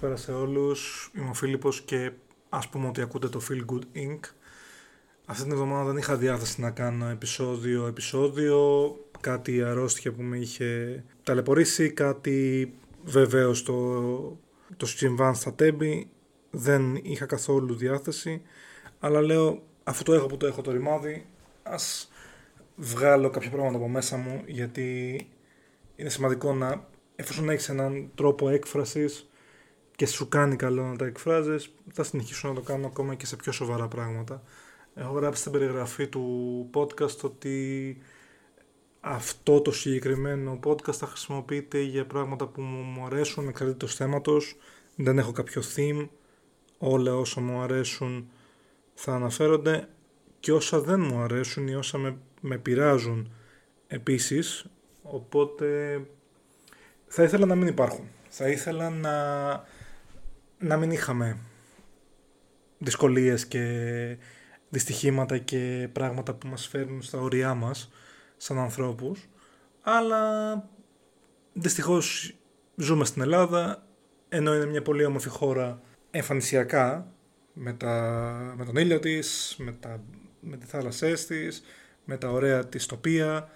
Καλησπέρα σε όλους. Είμαι ο Φίλιππος και ας πούμε ότι ακούτε το Feel Good Inc. Αυτή την εβδομάδα δεν είχα διάθεση να κάνω επεισόδιο επεισόδιο. Κάτι αρρώστια που με είχε ταλαιπωρήσει, κάτι βεβαίως το, το συμβάν στα τέμπη. Δεν είχα καθόλου διάθεση. Αλλά λέω, αφού το έχω που το έχω το ρημάδι, ας βγάλω κάποια πράγματα από μέσα μου γιατί είναι σημαντικό να εφόσον έχεις έναν τρόπο έκφρασης και σου κάνει καλό να τα εκφράζεις, θα συνεχίσω να το κάνω ακόμα και σε πιο σοβαρά πράγματα. Έχω γράψει στην περιγραφή του podcast ότι αυτό το συγκεκριμένο podcast θα χρησιμοποιείται για πράγματα που μου αρέσουν εξαρτήτως θέματος. Δεν έχω κάποιο theme. Όλα όσα μου αρέσουν θα αναφέρονται και όσα δεν μου αρέσουν ή όσα με, με πειράζουν επίσης. Οπότε θα ήθελα να μην υπάρχουν. Θα ήθελα να, να μην είχαμε δυσκολίες και δυστυχήματα και πράγματα που μας φέρνουν στα ωριά μας σαν ανθρώπους. Αλλά δυστυχώς ζούμε στην Ελλάδα ενώ είναι μια πολύ όμορφη χώρα εμφανισιακά με, τα, με τον ήλιο της, με, τα, με τη θάλασσές της, με τα ωραία της τοπία.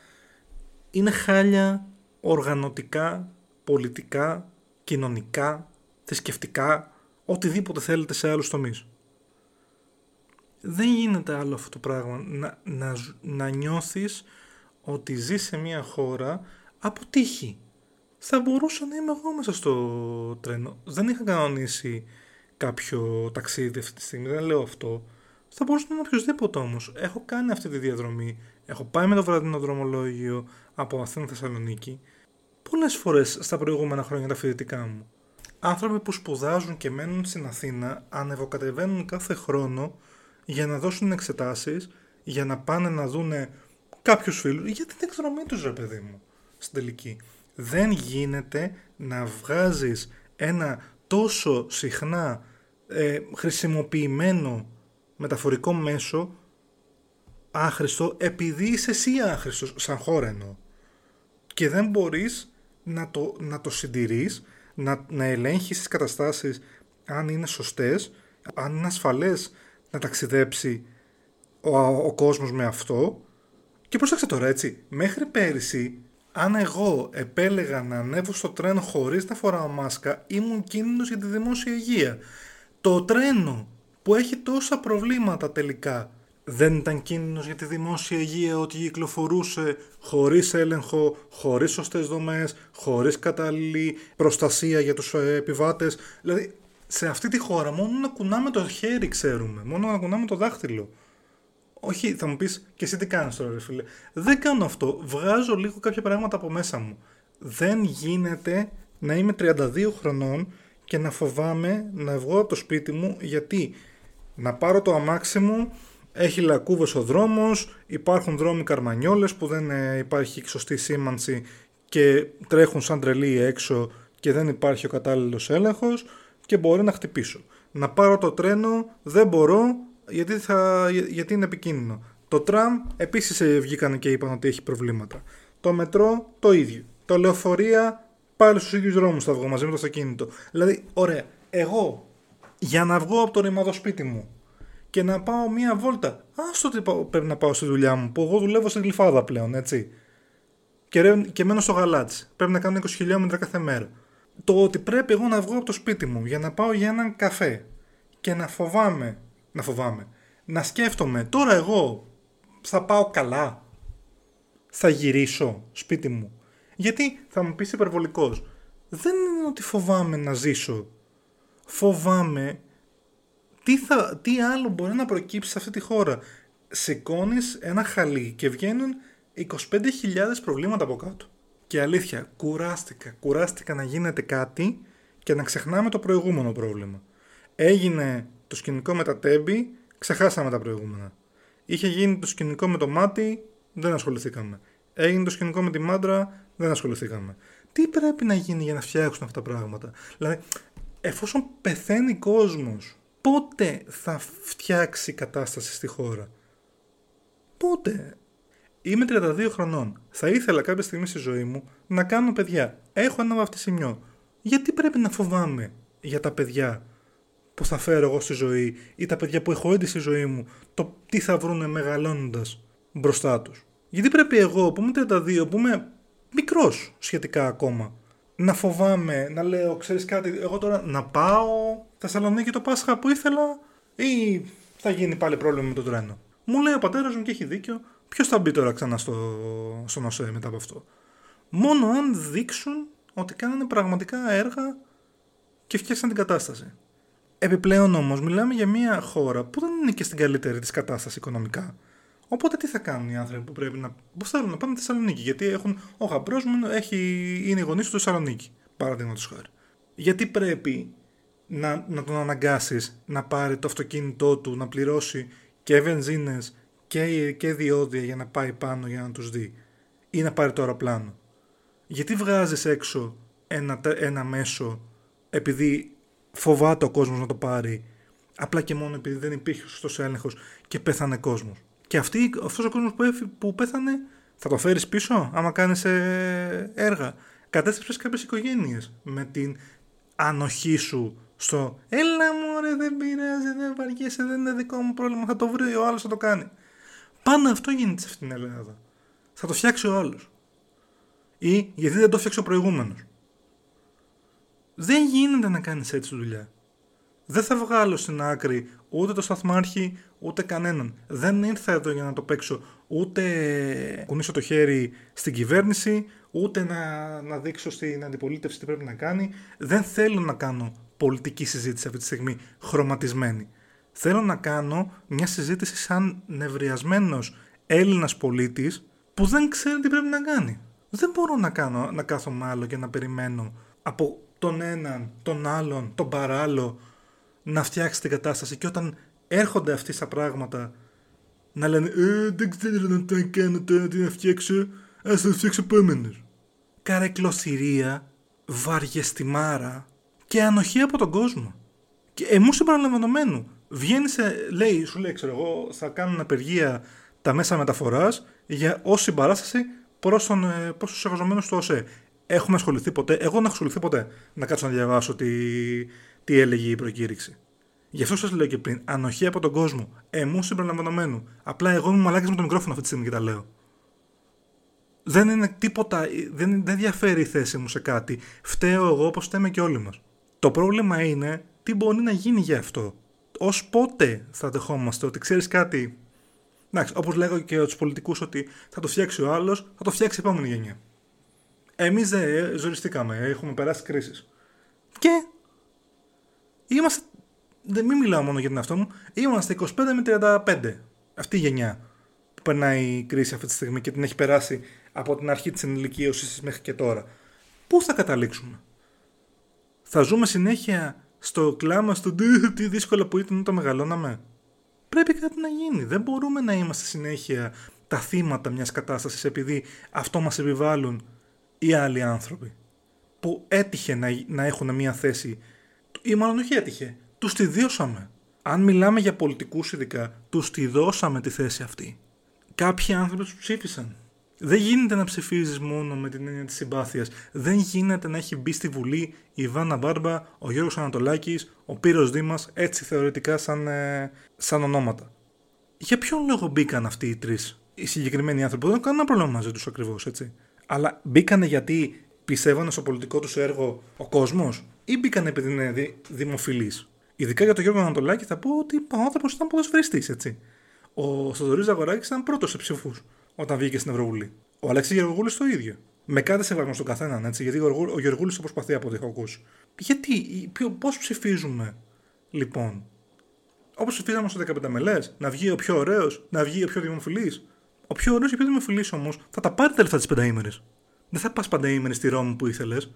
Είναι χάλια οργανωτικά πολιτικά, κοινωνικά, θρησκευτικά, οτιδήποτε θέλετε σε άλλους τομείς. Δεν γίνεται άλλο αυτό το πράγμα. Να, να, να νιώθεις ότι ζεις σε μια χώρα από τύχη. Θα μπορούσα να είμαι εγώ μέσα στο τρένο. Δεν είχα κανονίσει κάποιο ταξίδι αυτή τη στιγμή, δεν λέω αυτό. Θα μπορούσε να είναι οποιοδήποτε όμως. Έχω κάνει αυτή τη διαδρομή. Έχω πάει με το βραδινό δρομολόγιο από Αθήνα Θεσσαλονίκη πολλές φορές στα προηγούμενα χρόνια τα φοιτητικά μου. Άνθρωποι που σπουδάζουν και μένουν στην Αθήνα ανεβοκατεβαίνουν κάθε χρόνο για να δώσουν εξετάσεις, για να πάνε να δούνε κάποιους φίλους για την εκδρομή τους, ρε παιδί μου, στην τελική. Δεν γίνεται να βγάζεις ένα τόσο συχνά ε, χρησιμοποιημένο μεταφορικό μέσο άχρηστο επειδή είσαι εσύ άχρηστος σαν χώρα εννοώ και δεν μπορείς να το, να το συντηρείς, να, να ελέγχεις τις καταστάσεις αν είναι σωστές, αν είναι ασφαλές να ταξιδέψει ο, ο κόσμος με αυτό. Και πρόσεξε τώρα έτσι, μέχρι πέρυσι αν εγώ επέλεγα να ανέβω στο τρένο χωρίς να φοράω μάσκα ήμουν κίνδυνος για τη δημόσια υγεία. Το τρένο που έχει τόσα προβλήματα τελικά δεν ήταν κίνδυνος για τη δημόσια υγεία ότι κυκλοφορούσε χωρίς έλεγχο, χωρίς σωστές δομές, χωρίς κατάλληλη προστασία για τους ε, επιβάτες. Δηλαδή, σε αυτή τη χώρα μόνο να κουνάμε το χέρι ξέρουμε, μόνο να κουνάμε το δάχτυλο. Όχι, θα μου πεις και εσύ τι κάνεις τώρα ρε φίλε. Δεν κάνω αυτό, βγάζω λίγο κάποια πράγματα από μέσα μου. Δεν γίνεται να είμαι 32 χρονών και να φοβάμαι να βγω από το σπίτι μου γιατί να πάρω το αμάξι μου έχει λακκούβες ο δρόμος, υπάρχουν δρόμοι καρμανιόλες που δεν ε, υπάρχει σωστή σήμανση και τρέχουν σαν τρελοί έξω και δεν υπάρχει ο κατάλληλος έλεγχος και μπορεί να χτυπήσω. Να πάρω το τρένο δεν μπορώ γιατί, θα, γιατί είναι επικίνδυνο. Το τραμ επίσης ε, βγήκαν και είπαν ότι έχει προβλήματα. Το μετρό το ίδιο. Το λεωφορεία πάλι στους ίδιους δρόμους θα βγω μαζί με το αυτοκίνητο. Δηλαδή, ωραία, εγώ για να βγω από το ρημάδο σπίτι μου και να πάω μία βόλτα. Α τι πρέπει να πάω στη δουλειά μου, που εγώ δουλεύω στην γλυφάδα πλέον, έτσι. Και, και μένω στο γαλάτσι. Πρέπει να κάνω 20 χιλιόμετρα κάθε μέρα. Το ότι πρέπει εγώ να βγω από το σπίτι μου για να πάω για έναν καφέ και να φοβάμαι, να φοβάμαι, να σκέφτομαι τώρα εγώ θα πάω καλά, θα γυρίσω σπίτι μου. Γιατί θα μου πεις υπερβολικός. Δεν είναι ότι φοβάμαι να ζήσω. Φοβάμαι τι, θα, τι άλλο μπορεί να προκύψει σε αυτή τη χώρα; Σηκώνεις ένα χαλί και βγαίνουν 25.000 προβλήματα από κάτω. Και αλήθεια, κουράστηκα. Κουράστηκα να γίνεται κάτι και να ξεχνάμε το προηγούμενο πρόβλημα. Έγινε το σκηνικό με τα τέμπη, ξεχάσαμε τα προηγούμενα. Είχε γίνει το σκηνικό με το μάτι, δεν ασχοληθήκαμε. Έγινε το σκηνικό με τη μάντρα, δεν ασχοληθήκαμε. Τι πρέπει να γίνει για να φτιάξουν αυτά τα πράγματα; Δηλαδή, εφόσον πεθαίνει κόσμος πότε θα φτιάξει η κατάσταση στη χώρα; Πότε; Είμαι 32 χρονών. Θα ήθελα κάποια στιγμή στη ζωή μου να κάνω παιδιά. Έχω ένα βαφτισιμιό. Γιατί πρέπει να φοβάμαι για τα παιδιά που θα φέρω εγώ στη ζωή ή τα παιδιά που έχω ήδη στη ζωή μου, το τι θα βρούνε μεγαλώνοντα μπροστά τους; Γιατί πρέπει εγώ που είμαι 32, που είμαι μικρός σχετικά ακόμα, να φοβάμαι, να λέω, ξέρεις κάτι, εγώ τώρα να πάω Θεσσαλονίκη το Πάσχα που ήθελα ή θα γίνει πάλι πρόβλημα με το τρένο. Μου λέει ο πατέρας μου και έχει δίκιο, ποιος θα μπει τώρα ξανά στο, στο νοσέ μετά από αυτό. Μόνο αν δείξουν ότι κάνανε πραγματικά έργα και φτιάξαν την κατάσταση. Επιπλέον όμως, μιλάμε για μια χώρα που δεν είναι και στην καλύτερη της κατάστασης οικονομικά. Οπότε τι θα κάνουν οι άνθρωποι που πρέπει να. που θέλουν να πάνε στη Θεσσαλονίκη; Γιατί έχουν. Ο γαμπρός μου έχει, είναι οι γονείς του στη Θεσσαλονίκη. Παραδείγματος χάρη. Γιατί πρέπει να, να τον αναγκάσεις να πάρει το αυτοκίνητό του, να πληρώσει και βενζίνες και, και διόδια για να πάει πάνω για να τους δει. Ή να πάρει το αεροπλάνο. Γιατί βγάζεις έξω ένα, ένα μέσο επειδή φοβάται ο κόσμος να το πάρει απλά και μόνο επειδή δεν υπήρχε σωστός έλεγχος και πέθανε κόσμος. Και αυτή, αυτός ο κόσμος που, που πέθανε θα το φέρεις πίσω άμα κάνεις ε, έργα. Κατέστρεψες κάποιες οικογένειες με την ανοχή σου στο «Έλα μου ρε δεν πειράζει, δεν βαριέσαι, δεν είναι δικό μου πρόβλημα, θα το βρει ο άλλος θα το κάνει». Πάνω αυτό γίνεται σε αυτήν την Ελλάδα. Θα το φτιάξει ο άλλος. Ή γιατί δεν το φτιάξει ο προηγούμενος. Δεν γίνεται να κάνεις έτσι δουλειά. Δεν θα βγάλω στην άκρη ούτε το σταθμάρχη, ούτε κανέναν. Δεν ήρθα εδώ για να το παίξω ούτε κουνήσω το χέρι στην κυβέρνηση, ούτε να, να δείξω στην αντιπολίτευση τι πρέπει να κάνει. Δεν θέλω να κάνω πολιτική συζήτηση αυτή τη στιγμή χρωματισμένη. Θέλω να κάνω μια συζήτηση σαν νευριασμένος Έλληνας πολίτης που δεν ξέρει τι πρέπει να κάνει. Δεν μπορώ να, κάνω, να κάθομαι άλλο και να περιμένω από τον έναν, τον άλλον, τον παράλληλο να φτιάξει την κατάσταση και όταν έρχονται αυτοί στα πράγματα να λένε «Ε, δεν ξέρω να το κάνω τώρα, τι να φτιάξω, ας το φτιάξω επόμενος». Καρεκλωθυρία, βαριεστημάρα και ανοχή από τον κόσμο. Και εμού συμπαραλαμβανομένου. Βγαίνει, λέει, σου λέει, ξέρω εγώ, θα κάνουν απεργία τα μέσα μεταφοράς για ω συμπαράσταση προς ε, τους εργαζομένους του ΟΣΕ. Έχουμε ασχοληθεί ποτέ, εγώ δεν έχω ασχοληθεί ποτέ να κάτσω να διαβάσω τι, τι έλεγε η προκήρυξη. Γι' αυτό σας λέω και πριν, ανοχή από τον κόσμο. Εμού συμπεριλαμβανομένου. Απλά εγώ είμαι μαλάκι με το μικρόφωνο αυτή τη στιγμή και τα λέω. Δεν είναι τίποτα, δεν, δεν διαφέρει η θέση μου σε κάτι. Φταίω εγώ όπως φταίμε και όλοι μας. Το πρόβλημα είναι τι μπορεί να γίνει γι' αυτό. Ω πότε θα δεχόμαστε ότι ξέρεις κάτι. Εντάξει, όπως λέγω και τους πολιτικούς ότι θα το φτιάξει ο άλλος, θα το φτιάξει η επόμενη γενιά. Εμείς δεν ε, ζοριστήκαμε, έχουμε περάσει κρίσεις. Και είμαστε δεν μην μιλάω μόνο για την αυτό μου, είμαστε 25 με 35. Αυτή η γενιά που περνάει η κρίση αυτή τη στιγμή και την έχει περάσει από την αρχή της ενηλικίωσης μέχρι και τώρα. Πού θα καταλήξουμε; Θα ζούμε συνέχεια στο κλάμα, στο τι δύσκολο που ήταν όταν μεγαλώναμε. Πρέπει κάτι να γίνει. Δεν μπορούμε να είμαστε συνέχεια τα θύματα μιας κατάστασης επειδή αυτό μας επιβάλλουν οι άλλοι άνθρωποι που έτυχε να, να έχουν μια θέση ή μάλλον όχι έτυχε, τους τη δώσαμε. Αν μιλάμε για πολιτικούς ειδικά, τους τη δώσαμε τη θέση αυτή. Κάποιοι άνθρωποι τους ψήφισαν. Δεν γίνεται να ψηφίζεις μόνο με την έννοια της συμπάθειας. Δεν γίνεται να έχει μπει στη Βουλή η Βάνα Μπάρμπα, ο Γιώργος Ανατολάκης, ο Πύρος Δήμας, έτσι θεωρητικά σαν, ε, σαν ονόματα. Για ποιον λόγο μπήκαν αυτοί οι τρεις, οι συγκεκριμένοι άνθρωποι, δεν έχουν κανένα πρόβλημα μαζί τους ακριβώς, έτσι. Αλλά μπήκανε γιατί πιστεύανε στο πολιτικό τους έργο ο κόσμος, ή μπήκανε επειδή είναι δημοφιλείς; Ειδικά για τον Γιώργο Ανατολάκη θα πω ότι ο άνθρωπος ήταν ποδοσφαιριστής, έτσι. Ο Θοδωρή Ζαγοράκης ήταν πρώτος σε ψηφούς όταν βγήκε στην Ευρωβουλή. Ο Αλέξης Γεωργούλη το ίδιο. Με κάθε σεβασμό στον καθέναν, έτσι, γιατί ο Γεωργούλη το προσπαθεί από ό,τι έχω ακούσει. Γιατί, πώς ψηφίζουμε, λοιπόν. Όπως ψηφίζαμε στο 15 μελέ, να βγει ο πιο ωραίος, να βγει ο πιο δημοφιλής. Ο πιο ωραίος και πιο δημοφιλής όμως θα τα πάρει τα λεφτά της πενταήμερης. Δεν θα πας πενταήμερη στη Ρώμη που ήθελες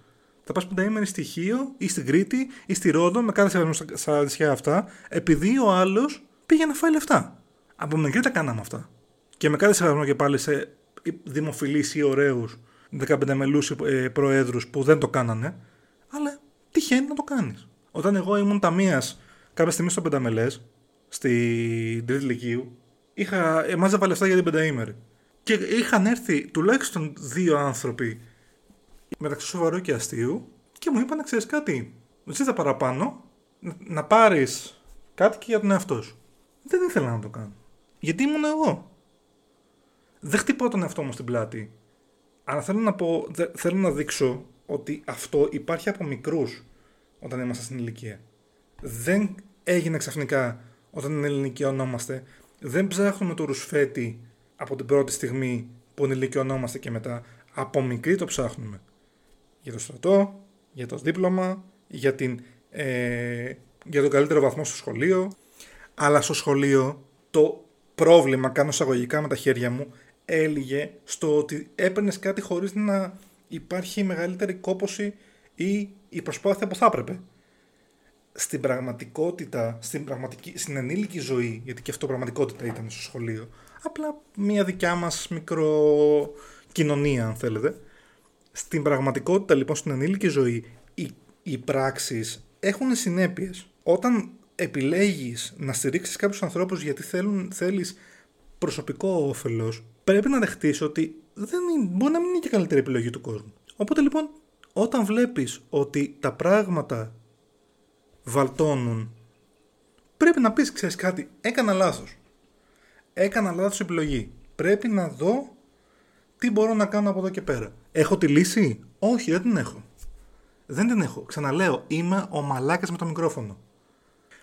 θα πας πενταήμερη στη Χίο ή στην Κρήτη ή στη Ρόδο με κάθε σεβασμό στα νησιά αυτά, επειδή ο άλλος πήγε να φάει λεφτά. Από μικρή τα κάναμε αυτά. Και με κάθε σεβασμό και πάλι σε δημοφιλείς ή ωραίους 15 μελού ε, προέδρους που δεν το κάνανε, αλλά τυχαίνει να το κάνεις. Όταν εγώ ήμουν ταμείας κάποια στιγμή στο πενταμελές, στην τρίτη ηλικίου, είχα, ε, μάζευα λεφτά για την πενταήμερη. Και είχαν έρθει τουλάχιστον δύο άνθρωποι μεταξύ σοβαρού και αστείου και μου είπαν, ξέρεις κάτι, ζήτα παραπάνω, να, να πάρεις κάτι και για τον εαυτό σου. Δεν ήθελα να το κάνω. Γιατί ήμουν εγώ. Δεν χτυπάω τον εαυτό μου στην πλάτη. Αλλά θέλω να, πω, θέλω να δείξω ότι αυτό υπάρχει από μικρούς όταν είμαστε στην ηλικία. Δεν έγινε ξαφνικά όταν ενηλικιωνόμαστε. Δεν ψάχνουμε το ρουσφέτη από την πρώτη στιγμή που ενηλικιωνόμαστε και μετά. Από μικρή το ψάχνουμε. Για το στρατό, για το δίπλωμα, για, την, ε, για τον καλύτερο βαθμό στο σχολείο. Αλλά στο σχολείο το πρόβλημα, κάνω εισαγωγικά με τα χέρια μου, έλυγε στο ότι έπαιρνες κάτι χωρίς να υπάρχει μεγαλύτερη κόποση ή η προσπάθεια που θα έπρεπε. Στην πραγματικότητα, στην, πραγματική, στην ενήλικη ζωή, γιατί και αυτό πραγματικότητα ήταν στο σχολείο, απλά μια δικιά μας μικροκοινωνία αν θέλετε, στην πραγματικότητα λοιπόν στην ενήλικη ζωή οι, οι πράξεις έχουν συνέπειες. Όταν επιλέγεις να στηρίξεις κάποιους ανθρώπους γιατί θέλουν, θέλεις προσωπικό όφελος, πρέπει να δεχτείς ότι δεν είναι, μπορεί να μην είναι και καλύτερη επιλογή του κόσμου. Οπότε λοιπόν, όταν βλέπεις ότι τα πράγματα βαλτώνουν, πρέπει να πεις, ξέρεις κάτι, έκανα λάθος. Έκανα λάθος επιλογή. Πρέπει να δω τι μπορώ να κάνω από εδώ και πέρα. Έχω τη λύση; Όχι, δεν την έχω. Δεν την έχω. Ξαναλέω, είμαι ο μαλάκας με το μικρόφωνο.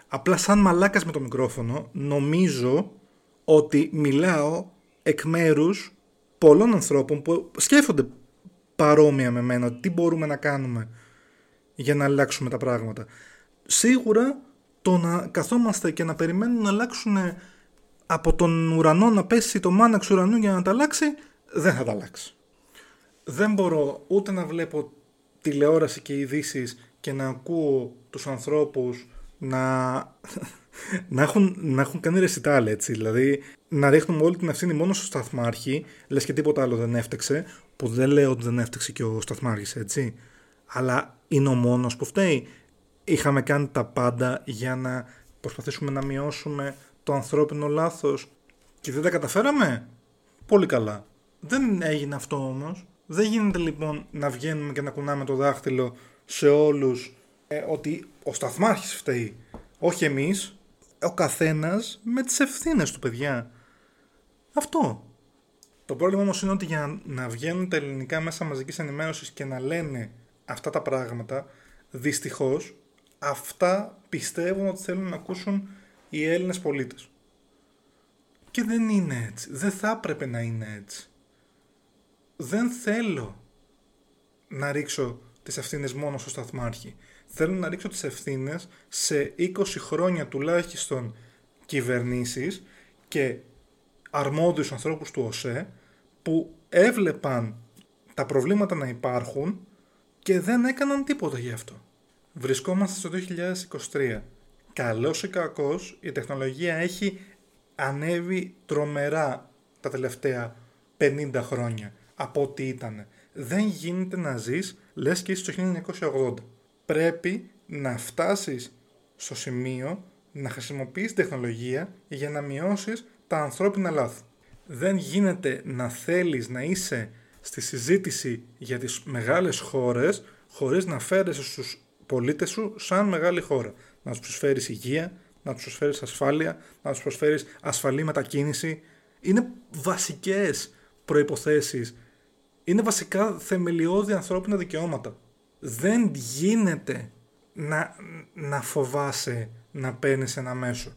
Απλά σαν μαλάκας με το μικρόφωνο, νομίζω ότι μιλάω εκ μέρους πολλών ανθρώπων που σκέφτονται παρόμοια με μένα τι μπορούμε να κάνουμε για να αλλάξουμε τα πράγματα. Σίγουρα το να καθόμαστε και να περιμένουμε να αλλάξουν από τον ουρανό να πέσει το μάναξ ουρανού για να τα αλλάξει, δεν θα τα αλλάξει. Δεν μπορώ ούτε να βλέπω τηλεόραση και ειδήσεις και να ακούω τους ανθρώπους να, να, έχουν, να έχουν κάνει ρεσιτάλ έτσι. Δηλαδή να ρίχνουμε όλη την ευθύνη μόνο στο σταθμάρχη, λες και τίποτα άλλο δεν έφταξε. Που δεν λέω ότι δεν έφταξε και ο σταθμάρχης έτσι. Αλλά είναι ο μόνος που φταίει. Είχαμε κάνει τα πάντα για να προσπαθήσουμε να μειώσουμε το ανθρώπινο λάθος και δεν τα καταφέραμε; Πολύ καλά. Δεν έγινε αυτό όμως. Δεν γίνεται λοιπόν να βγαίνουμε και να κουνάμε το δάχτυλο σε όλους ε, ότι ο σταθμάρχης φταίει. Όχι εμείς, ο καθένας με τις ευθύνες του παιδιά. Αυτό. Το πρόβλημα όμως είναι ότι για να βγαίνουν τα ελληνικά μέσα μαζικής ενημέρωσης και να λένε αυτά τα πράγματα, δυστυχώς αυτά πιστεύουν ότι θέλουν να ακούσουν οι Έλληνες πολίτες. Και δεν είναι έτσι. Δεν θα έπρεπε να είναι έτσι. Δεν θέλω να ρίξω τις ευθύνες μόνο στο σταθμάρχη. Θέλω να ρίξω τις ευθύνες σε 20 χρόνια τουλάχιστον κυβερνήσεις και αρμόδιους ανθρώπους του ΟΣΕ που έβλεπαν τα προβλήματα να υπάρχουν και δεν έκαναν τίποτα γι' αυτό. Βρισκόμαστε στο 2023. Καλός ή κακός, η τεχνολογία έχει ανέβει τρομερά τα τελευταία 50 χρόνια από ό,τι ήταν. Δεν γίνεται να ζεις λες και είσαι το 1980. Πρέπει να φτάσεις στο σημείο να χρησιμοποιείς τεχνολογία για να μειώσεις τα ανθρώπινα λάθη. Δεν γίνεται να θέλεις να είσαι στη συζήτηση για τις μεγάλες χώρες χωρίς να φέρεσαι στους πολίτες σου σαν μεγάλη χώρα. Να τους προσφέρεις υγεία, να τους προσφέρεις ασφάλεια, να τους προσφέρεις ασφαλή μετακίνηση. Είναι βασικές προϋποθέσεις. Είναι βασικά θεμελιώδη ανθρώπινα δικαιώματα. Δεν γίνεται να, να φοβάσαι να παίρνεις ένα μέσο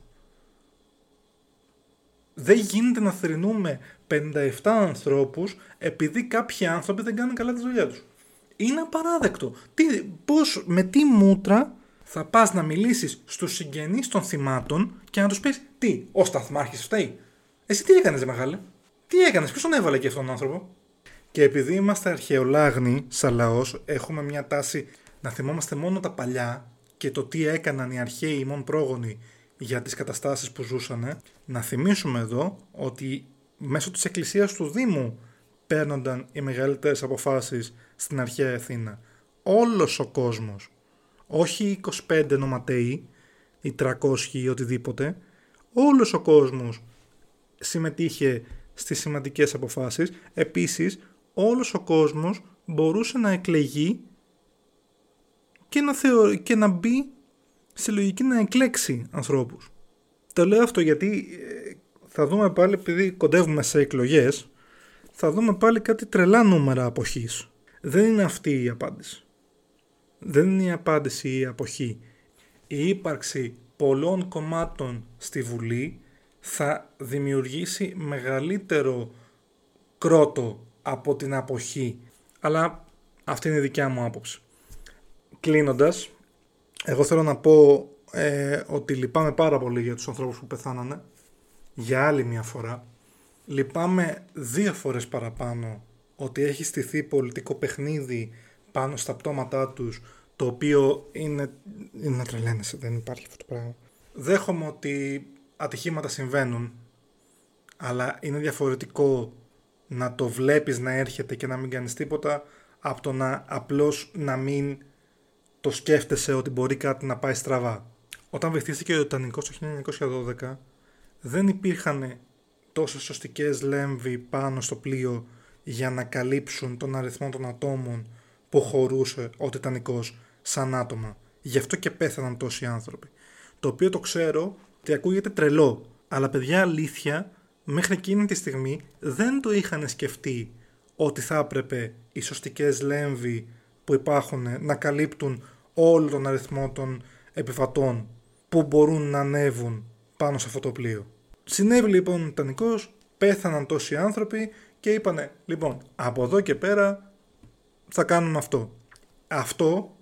δεν γίνεται να θρυνούμε 57 ανθρώπους επειδή κάποιοι άνθρωποι δεν κάνουν καλά τη δουλειά τους. Είναι απαράδεκτο. Τι, πώς, με τι μούτρα θα πας να μιλήσεις στους συγγενείς των θυμάτων και να τους πεις τι, ο σταθμάρχης φταίει. Εσύ τι έκανες μεγάλε; Τι έκανες, ποιος τον έβαλε και αυτόν τον άνθρωπο; Και επειδή είμαστε αρχαιολάγνοι σαν λαός, έχουμε μια τάση να θυμόμαστε μόνο τα παλιά και το τι έκαναν οι αρχαίοι ημών πρόγονοι για τις καταστάσεις που ζούσαν. Να θυμίσουμε εδώ ότι μέσω της εκκλησίας του Δήμου παίρνονταν οι μεγαλύτερες αποφάσεις στην αρχαία Αθήνα. Όλος ο κόσμος, όχι 25 νοματέοι ή 300 ή οτιδήποτε, όλος ο κόσμος συμμετείχε στις σημαντικές αποφάσεις. Επίσης, όλος ο κόσμος μπορούσε να εκλεγεί και να, θεω... και να μπει σε λογική να εκλέξει ανθρώπους. Το λέω αυτό γιατί ε, θα δούμε πάλι, επειδή κοντεύουμε σε εκλογές, θα δούμε πάλι κάτι τρελά νούμερα αποχής. Δεν είναι αυτή η απάντηση. Δεν είναι η απάντηση η αποχή. Η ύπαρξη πολλών κομμάτων στη Βουλή θα δημιουργήσει μεγαλύτερο κρότο από την αποχή. Αλλά αυτή είναι η δικιά μου άποψη. Κλείνοντας, εγώ θέλω να πω ε, ότι λυπάμαι πάρα πολύ για τους ανθρώπους που πεθάνανε για άλλη μια φορά. Λυπάμαι δύο φορές παραπάνω ότι έχει στηθεί πολιτικό παιχνίδι πάνω στα πτώματά τους το οποίο είναι, είναι να τρελαίνεσαι, δεν υπάρχει αυτό το πράγμα. Δέχομαι ότι ατυχήματα συμβαίνουν αλλά είναι διαφορετικό να το βλέπεις να έρχεται και να μην κάνεις τίποτα από το να απλώς να μην το σκέφτεσαι ότι μπορεί κάτι να πάει στραβά. Όταν βυθίστηκε ο Τιτανικός το 1912 δεν υπήρχαν τόσες σωστικές λέμβοι πάνω στο πλοίο για να καλύψουν τον αριθμό των ατόμων που χωρούσε ο Τιτανικός σαν άτομα. Γι' αυτό και πέθαναν τόσοι άνθρωποι. Το οποίο το ξέρω ότι ακούγεται τρελό. Αλλά παιδιά αλήθεια μέχρι εκείνη τη στιγμή δεν το είχαν σκεφτεί ότι θα έπρεπε οι σωστικές λέμβοι που υπάρχουν να καλύπτουν όλο τον αριθμό των επιβατών που μπορούν να ανέβουν πάνω σε αυτό το πλοίο. Συνέβη λοιπόν Τιτανικός, πέθαναν τόσοι άνθρωποι και είπανε λοιπόν από εδώ και πέρα θα κάνουμε αυτό. Αυτό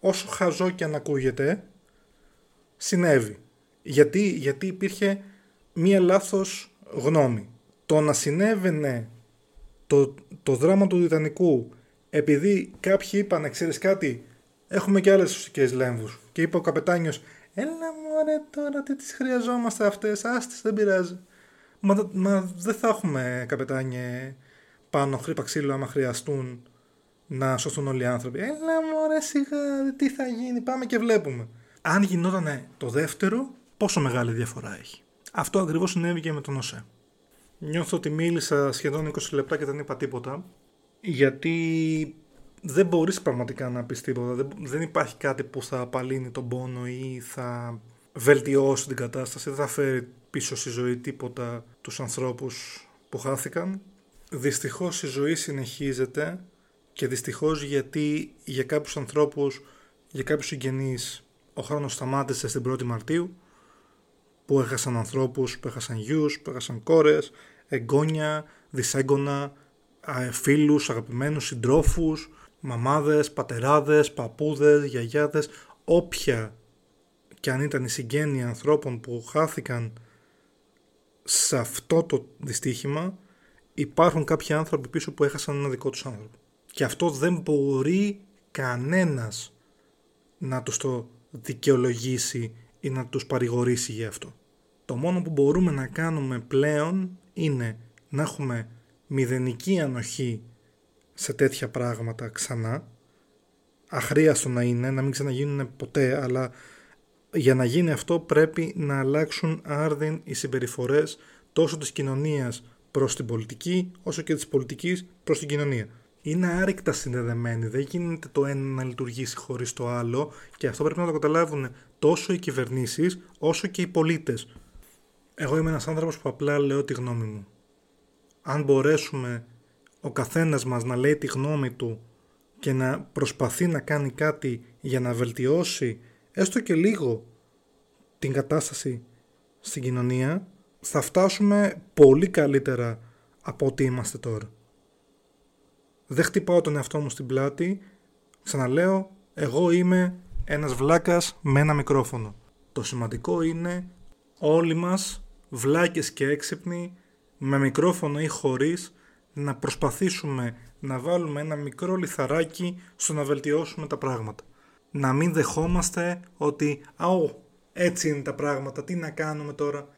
όσο χαζό και αν ακούγεται συνέβη. Γιατί, γιατί υπήρχε μία λάθος γνώμη. Το να συνέβαινε το, το δράμα του Τιτανικού επειδή κάποιοι είπαν, ξέρεις κάτι, έχουμε και άλλες ουσικές λέμβους. Και είπε ο καπετάνιος, έλα μωρέ τώρα τι τις χρειαζόμαστε αυτές, άστες δεν πειράζει. Μα, μα δεν θα έχουμε καπετάνιε πάνω χρήπα ξύλο άμα χρειαστούν να σωθούν όλοι οι άνθρωποι. Έλα μωρέ σιγά, τι θα γίνει, πάμε και βλέπουμε. Αν γινόταν το δεύτερο, πόσο μεγάλη διαφορά έχει. Αυτό ακριβώς συνέβη και με τον ΟΣΕ. Νιώθω ότι μίλησα σχεδόν 20 λεπτά και δεν είπα τίποτα, γιατί δεν μπορείς πραγματικά να πεις τίποτα. Δεν, υπάρχει κάτι που θα απαλύνει τον πόνο ή θα βελτιώσει την κατάσταση, δεν θα φέρει πίσω στη ζωή τίποτα τους ανθρώπους που χάθηκαν. Δυστυχώς η ζωή συνεχίζεται και δυστυχώς γιατί για κάποιους ανθρώπους, για κάποιους συγγενείς ο χρόνος σταμάτησε στην 1η Μαρτίου που έχασαν ανθρώπους, που έχασαν γιους, που έχασαν κόρες, εγγόνια, δυσέγγωνα, φίλους, αγαπημένους, συντρόφους, μαμάδες, πατεράδες, παππούδες, γιαγιάδες, όποια και αν ήταν η συγγένεια ανθρώπων που χάθηκαν σε αυτό το δυστύχημα, υπάρχουν κάποιοι άνθρωποι πίσω που έχασαν ένα δικό τους άνθρωπο. Και αυτό δεν μπορεί κανένας να τους το δικαιολογήσει ή να τους παρηγορήσει γι' αυτό. Το μόνο που μπορούμε να κάνουμε πλέον είναι να έχουμε μηδενική ανοχή σε τέτοια πράγματα ξανά. Αχρίαστο να είναι, να μην ξαναγίνουν ποτέ, αλλά για να γίνει αυτό πρέπει να αλλάξουν άρδιν οι συμπεριφορές τόσο της κοινωνίας προς την πολιτική, όσο και της πολιτικής προς την κοινωνία. Είναι άρρηκτα συνδεδεμένοι, δεν γίνεται το ένα να λειτουργήσει χωρίς το άλλο και αυτό πρέπει να το καταλάβουν τόσο οι κυβερνήσεις όσο και οι πολίτες. Εγώ είμαι ένας άνθρωπος που απλά λέω τη γνώμη μου. Αν μπορέσουμε ο καθένας μας να λέει τη γνώμη του και να προσπαθεί να κάνει κάτι για να βελτιώσει έστω και λίγο την κατάσταση στην κοινωνία θα φτάσουμε πολύ καλύτερα από ό,τι είμαστε τώρα. Δεν χτυπάω τον εαυτό μου στην πλάτη, ξαναλέω, εγώ είμαι ένας βλάκας με ένα μικρόφωνο. Το σημαντικό είναι όλοι μας, βλάκες και έξυπνοι, με μικρόφωνο ή χωρίς, να προσπαθήσουμε να βάλουμε ένα μικρό λιθαράκι στο να βελτιώσουμε τα πράγματα. Να μην δεχόμαστε ότι «Αου, έτσι είναι τα πράγματα, τι να κάνουμε τώρα».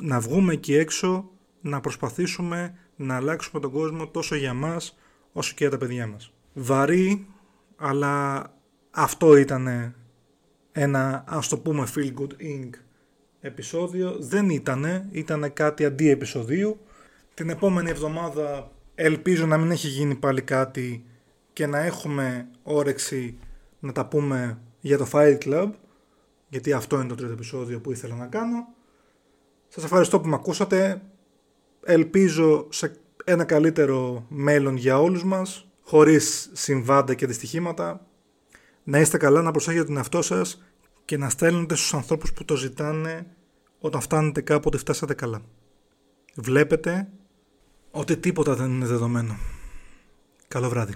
Να βγούμε εκεί έξω, να προσπαθήσουμε να αλλάξουμε τον κόσμο τόσο για μας όσο και για τα παιδιά μας. Βαρύ, αλλά αυτό ήταν ένα ας το πούμε feel good ink επεισόδιο. Δεν ήτανε, ήταν κάτι αντί επεισοδίου. Την επόμενη εβδομάδα Ελπίζω να μην έχει γίνει πάλι κάτι και να έχουμε όρεξη να τα πούμε για το Fight Club, γιατί αυτό είναι το τρίτο επεισόδιο που ήθελα να κάνω. Σας ευχαριστώ που με ακούσατε. Ελπίζω σε ένα καλύτερο μέλλον για όλους μας, χωρίς συμβάντα και δυστυχήματα. Να είστε καλά, να προσέχετε τον εαυτό σας και να στέλνετε στους ανθρώπους που το ζητάνε όταν φτάνετε κάπου ότι φτάσατε καλά. Βλέπετε ότι τίποτα δεν είναι δεδομένο. Καλό βράδυ.